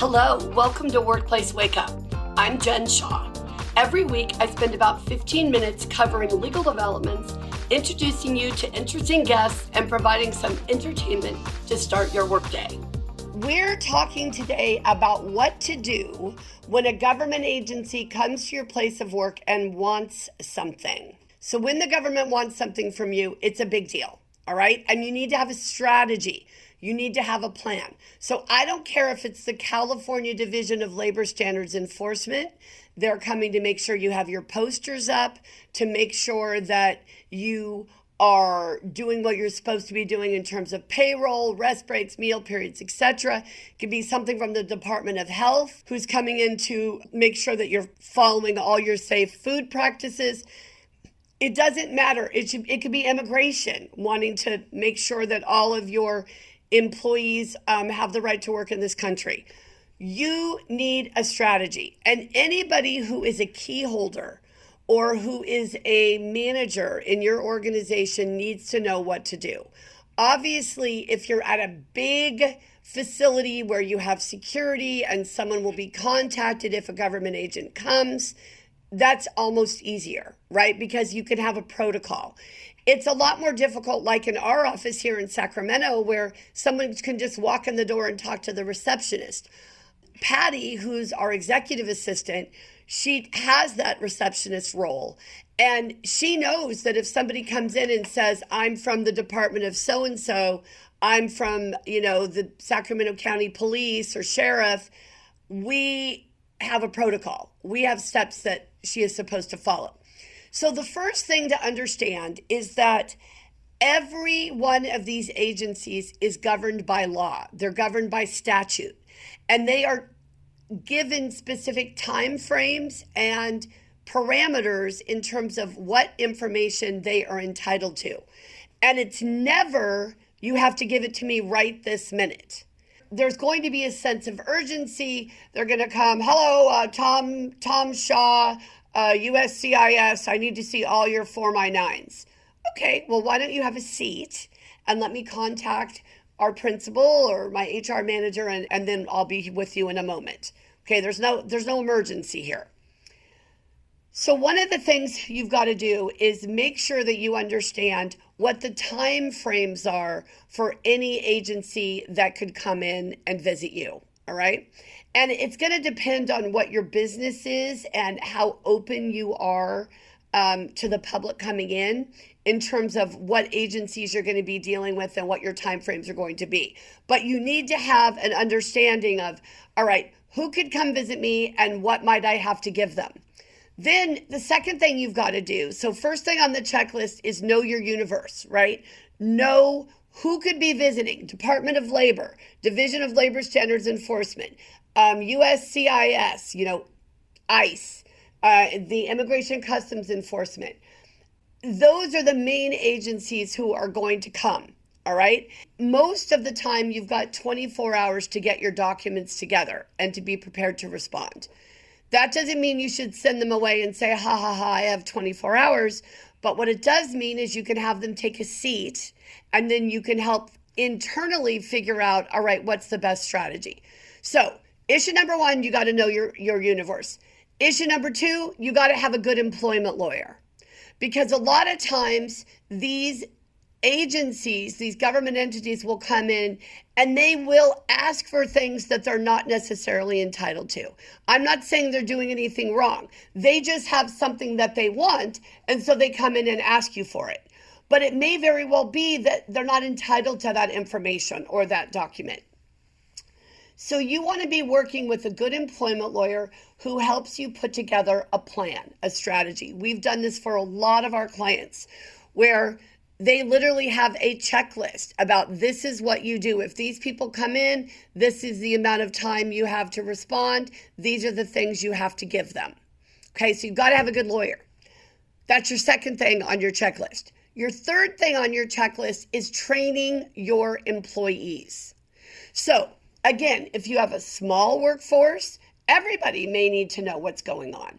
Hello, welcome to Workplace Wake Up. I'm Jen Shaw. Every week, I spend about 15 minutes covering legal developments, introducing you to interesting guests, and providing some entertainment to start your workday. We're talking today about what to do when a government agency comes to your place of work and wants something. So, when the government wants something from you, it's a big deal, all right? And you need to have a strategy. You need to have a plan. So I don't care if it's the California Division of Labor Standards Enforcement. They're coming to make sure you have your posters up, to make sure that you are doing what you're supposed to be doing in terms of payroll, rest breaks, meal periods, etc. It could be something from the Department of Health who's coming in to make sure that you're following all your safe food practices. It doesn't matter. It should it could be immigration wanting to make sure that all of your employees um, have the right to work in this country. You need a strategy. And anybody who is a key holder or who is a manager in your organization needs to know what to do. Obviously, if you're at a big facility where you have security and someone will be contacted if a government agent comes, that's almost easier, right? Because you can have a protocol. It's a lot more difficult, like in our office here in Sacramento, where someone can just walk in the door and talk to the receptionist. Patty, who's our executive assistant, she has that receptionist role. And she knows that if somebody comes in and says, I'm from the department of so and so, I'm from, you know, the Sacramento County Police or Sheriff, we have a protocol. We have steps that she is supposed to follow. So, the first thing to understand is that every one of these agencies is governed by law, they're governed by statute, and they are given specific time frames and parameters in terms of what information they are entitled to. And it's never, you have to give it to me right this minute there's going to be a sense of urgency. They're going to come, hello, uh, Tom Tom Shaw, uh, USCIS, I need to see all your Form I 9s. Okay, well, why don't you have a seat and let me contact our principal or my HR manager and, and then I'll be with you in a moment. Okay, there's no there's no emergency here. So one of the things you've got to do is make sure that you understand what the time frames are for any agency that could come in and visit you, all right? And it's going to depend on what your business is and how open you are um, to the public coming in in terms of what agencies you're going to be dealing with and what your timeframes are going to be. But you need to have an understanding of, all right, who could come visit me and what might I have to give them? Then the second thing you've got to do so, first thing on the checklist is know your universe, right? Know who could be visiting Department of Labor, Division of Labor Standards Enforcement, um, USCIS, you know, ICE, uh, the Immigration Customs Enforcement. Those are the main agencies who are going to come. All right. Most of the time, you've got 24 hours to get your documents together and to be prepared to respond. That doesn't mean you should send them away and say, ha ha ha, I have 24 hours. But what it does mean is you can have them take a seat and then you can help internally figure out, all right, what's the best strategy. So Issue number one, you got to know your, your universe. Issue number two, you got to have a good employment lawyer. Because a lot of times these agencies, these government entities will come in and they will ask for things that they're not necessarily entitled to. I'm not saying they're doing anything wrong. They just have something that they want, and so they come in and ask you for it. But it may very well be that they're not entitled to that information or that document. So you want to be working with a good employment lawyer who helps you put together a plan, a strategy. We've done this for a lot of our clients where they literally have a checklist about this is what you do. If these people come in, this is the amount of time you have to respond. These are the things you have to give them. Okay, so you've got to have a good lawyer. That's your second thing on your checklist. Your third thing on your checklist is training your employees. So, Again, if you have a small workforce, everybody may need to know what's going on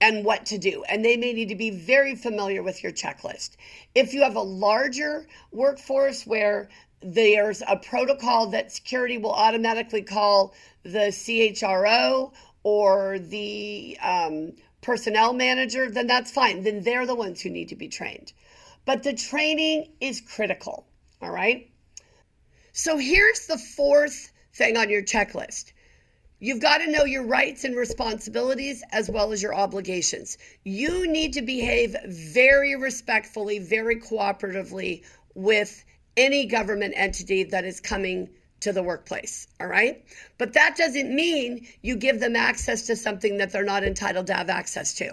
and what to do. And they may need to be very familiar with your checklist. If you have a larger workforce where there's a protocol that security will automatically call the CHRO or the um, personnel manager, then that's fine. Then they're the ones who need to be trained. But the training is critical. All right. So here's the fourth thing on your checklist You've got to know your rights and responsibilities as well as your obligations. You need to behave very respectfully, very cooperatively with any government entity that is coming to the workplace. All right. But that doesn't mean you give them access to something that they're not entitled to have access to.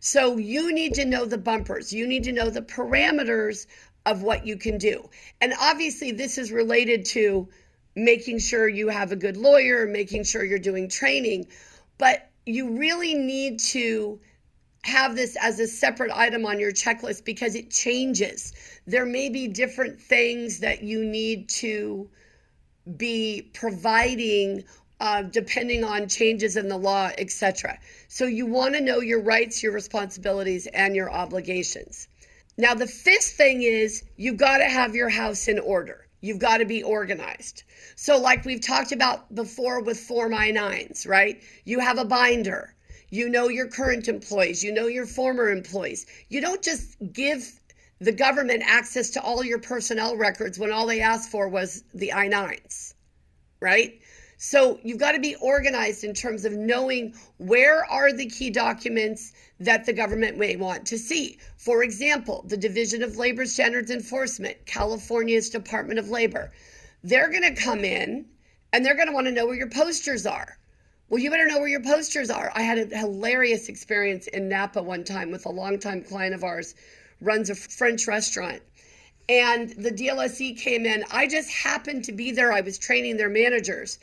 So you need to know the bumpers, you need to know the parameters of what you can do. And obviously, this is related to making sure you have a good lawyer, making sure you're doing training. But you really need to have this as a separate item on your checklist because it changes. There may be different things that you need to be providing uh, depending on changes in the law, etc. So you want to know your rights, your responsibilities, and your obligations. Now, the fifth thing is you've got to have your house in order. You've got to be organized. So, like we've talked about before with Form I 9s, right? You have a binder. You know your current employees, you know your former employees. You don't just give the government access to all your personnel records when all they asked for was the I 9s, right? So you've got to be organized in terms of knowing where are the key documents that the government may want to see. For example, the Division of Labor Standards Enforcement, California's Department of Labor. They're going to come in and they're going to want to know where your posters are. Well, you better know where your posters are. I had a hilarious experience in Napa one time with a longtime client of ours, runs a French restaurant. And the DLSE came in. I just happened to be there. I was training their managers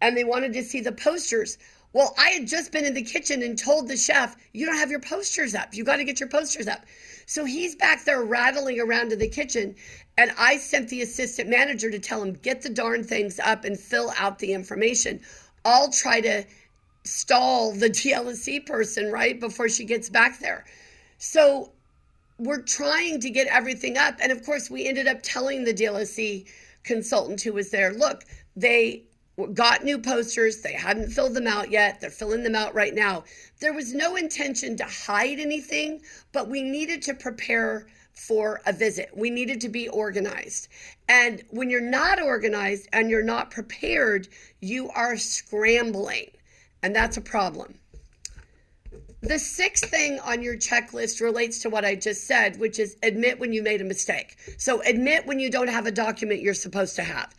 and they wanted to see the posters. Well, I had just been in the kitchen and told the chef, You don't have your posters up. You got to get your posters up. So he's back there rattling around in the kitchen. And I sent the assistant manager to tell him, Get the darn things up and fill out the information. I'll try to stall the DLSE person, right, before she gets back there. So we're trying to get everything up. And of course, we ended up telling the DLSE consultant who was there, Look, they got new posters. They hadn't filled them out yet. They're filling them out right now. There was no intention to hide anything, but we needed to prepare for a visit. We needed to be organized. And when you're not organized and you're not prepared, you are scrambling. And that's a problem. The sixth thing on your checklist relates to what I just said, which is admit when you made a mistake. So admit when you don't have a document you're supposed to have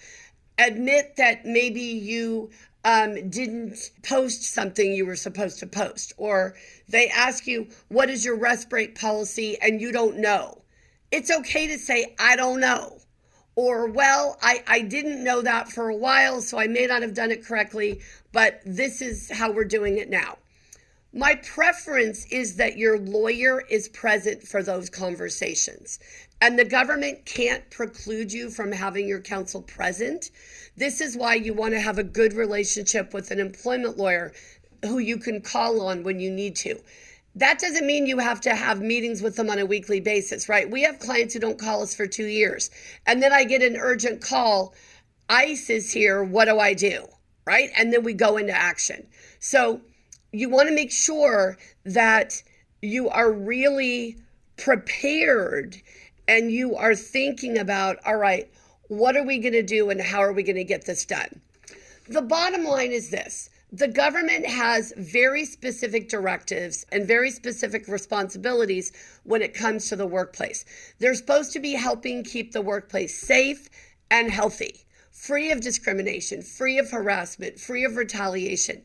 admit that maybe you um, didn't post something you were supposed to post, or they ask you, What is your rest break policy? and you don't know. It's okay to say, I don't know. Or, well, I, I didn't know that for a while, so I may not have done it correctly, but this is how we're doing it now. My preference is that your lawyer is present for those conversations. And the government can't preclude you from having your counsel present. This is why you want to have a good relationship with an employment lawyer who you can call on when you need to. That doesn't mean you have to have meetings with them on a weekly basis, right? We have clients who don't call us for two years. And then I get an urgent call ICE is here. What do I do? Right? And then we go into action. So you want to make sure that you are really prepared and you are thinking about, all right, what are we going to do and how are we going to get this done? The bottom line is this the government has very specific directives and very specific responsibilities when it comes to the workplace. They're supposed to be helping keep the workplace safe and healthy, free of discrimination, free of harassment, free of retaliation.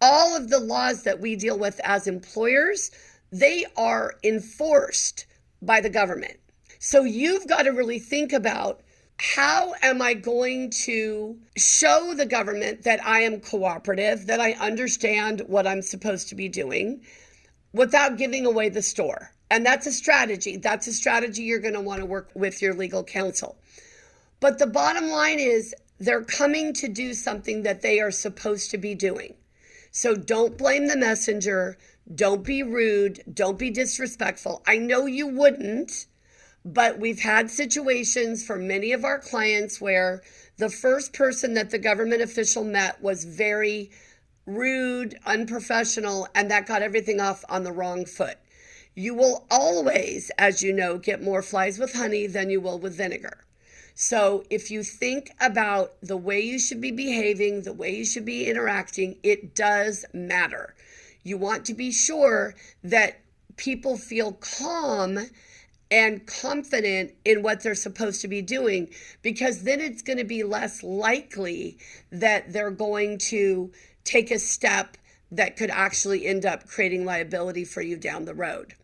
All of the laws that we deal with as employers, they are enforced by the government. So you've got to really think about how am I going to show the government that I am cooperative, that I understand what I'm supposed to be doing without giving away the store? And that's a strategy. That's a strategy you're going to want to work with your legal counsel. But the bottom line is they're coming to do something that they are supposed to be doing. So don't blame the messenger. Don't be rude. Don't be disrespectful. I know you wouldn't But we've had situations for many of our clients where the first person that the government official met was very rude, unprofessional, and that got everything off on the wrong foot. You will always, as you know, get more flies with honey than you will with vinegar. So if you think about the way you should be behaving, the way you should be interacting, it does matter. You want to be sure that people feel calm and confident in what they're supposed to be doing because then it's going to be less likely that they're going to take a step that could actually end up creating liability for you down the road.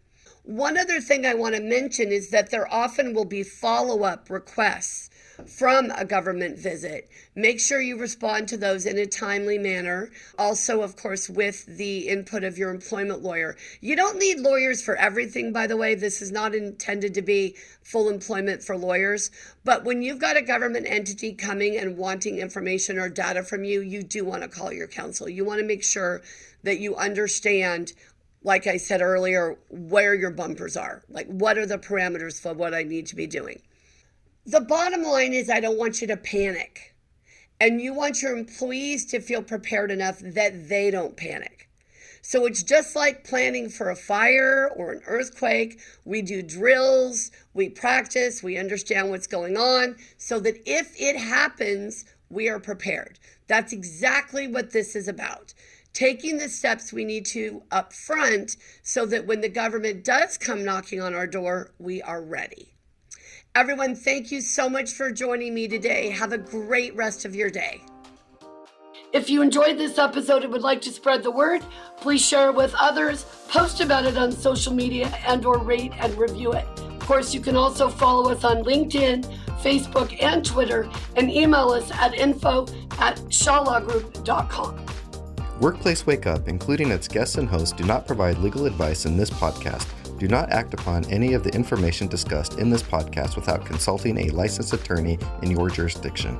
One other thing I want to mention is that there often will be follow up requests from a government visit. Make sure you respond to those in a timely manner. Also, of course, with the input of your employment lawyer. You don't need lawyers for everything, by the way. This is not intended to be full employment for lawyers. But when you've got a government entity coming and wanting information or data from you, you do want to call your counsel. You want to make sure that you understand like I said earlier, where your bumpers are. Like, what are the parameters for what I need to be doing? The bottom line is, I don't want you to panic. And you want your employees to feel prepared enough that they don't panic. So it's just like planning for a fire or an earthquake. We do drills, we practice, we understand what's going on so that if it happens, we are prepared. That's exactly what this is about. Taking the steps we need to up front so that when the government does come knocking on our door, we are ready. Everyone, thank you so much for joining me today. Have a great rest of your day. If you enjoyed this episode and would like to spread the word, please share it with others, post about it on social media, and or rate and review it. Of course, you can also follow us on LinkedIn, Facebook, and Twitter, and email us at info at shawlawgroup.com. Workplace Wake Up, including its guests and hosts, do not provide legal advice in this podcast do not act upon any of the information discussed in this podcast without consulting a licensed attorney in your jurisdiction.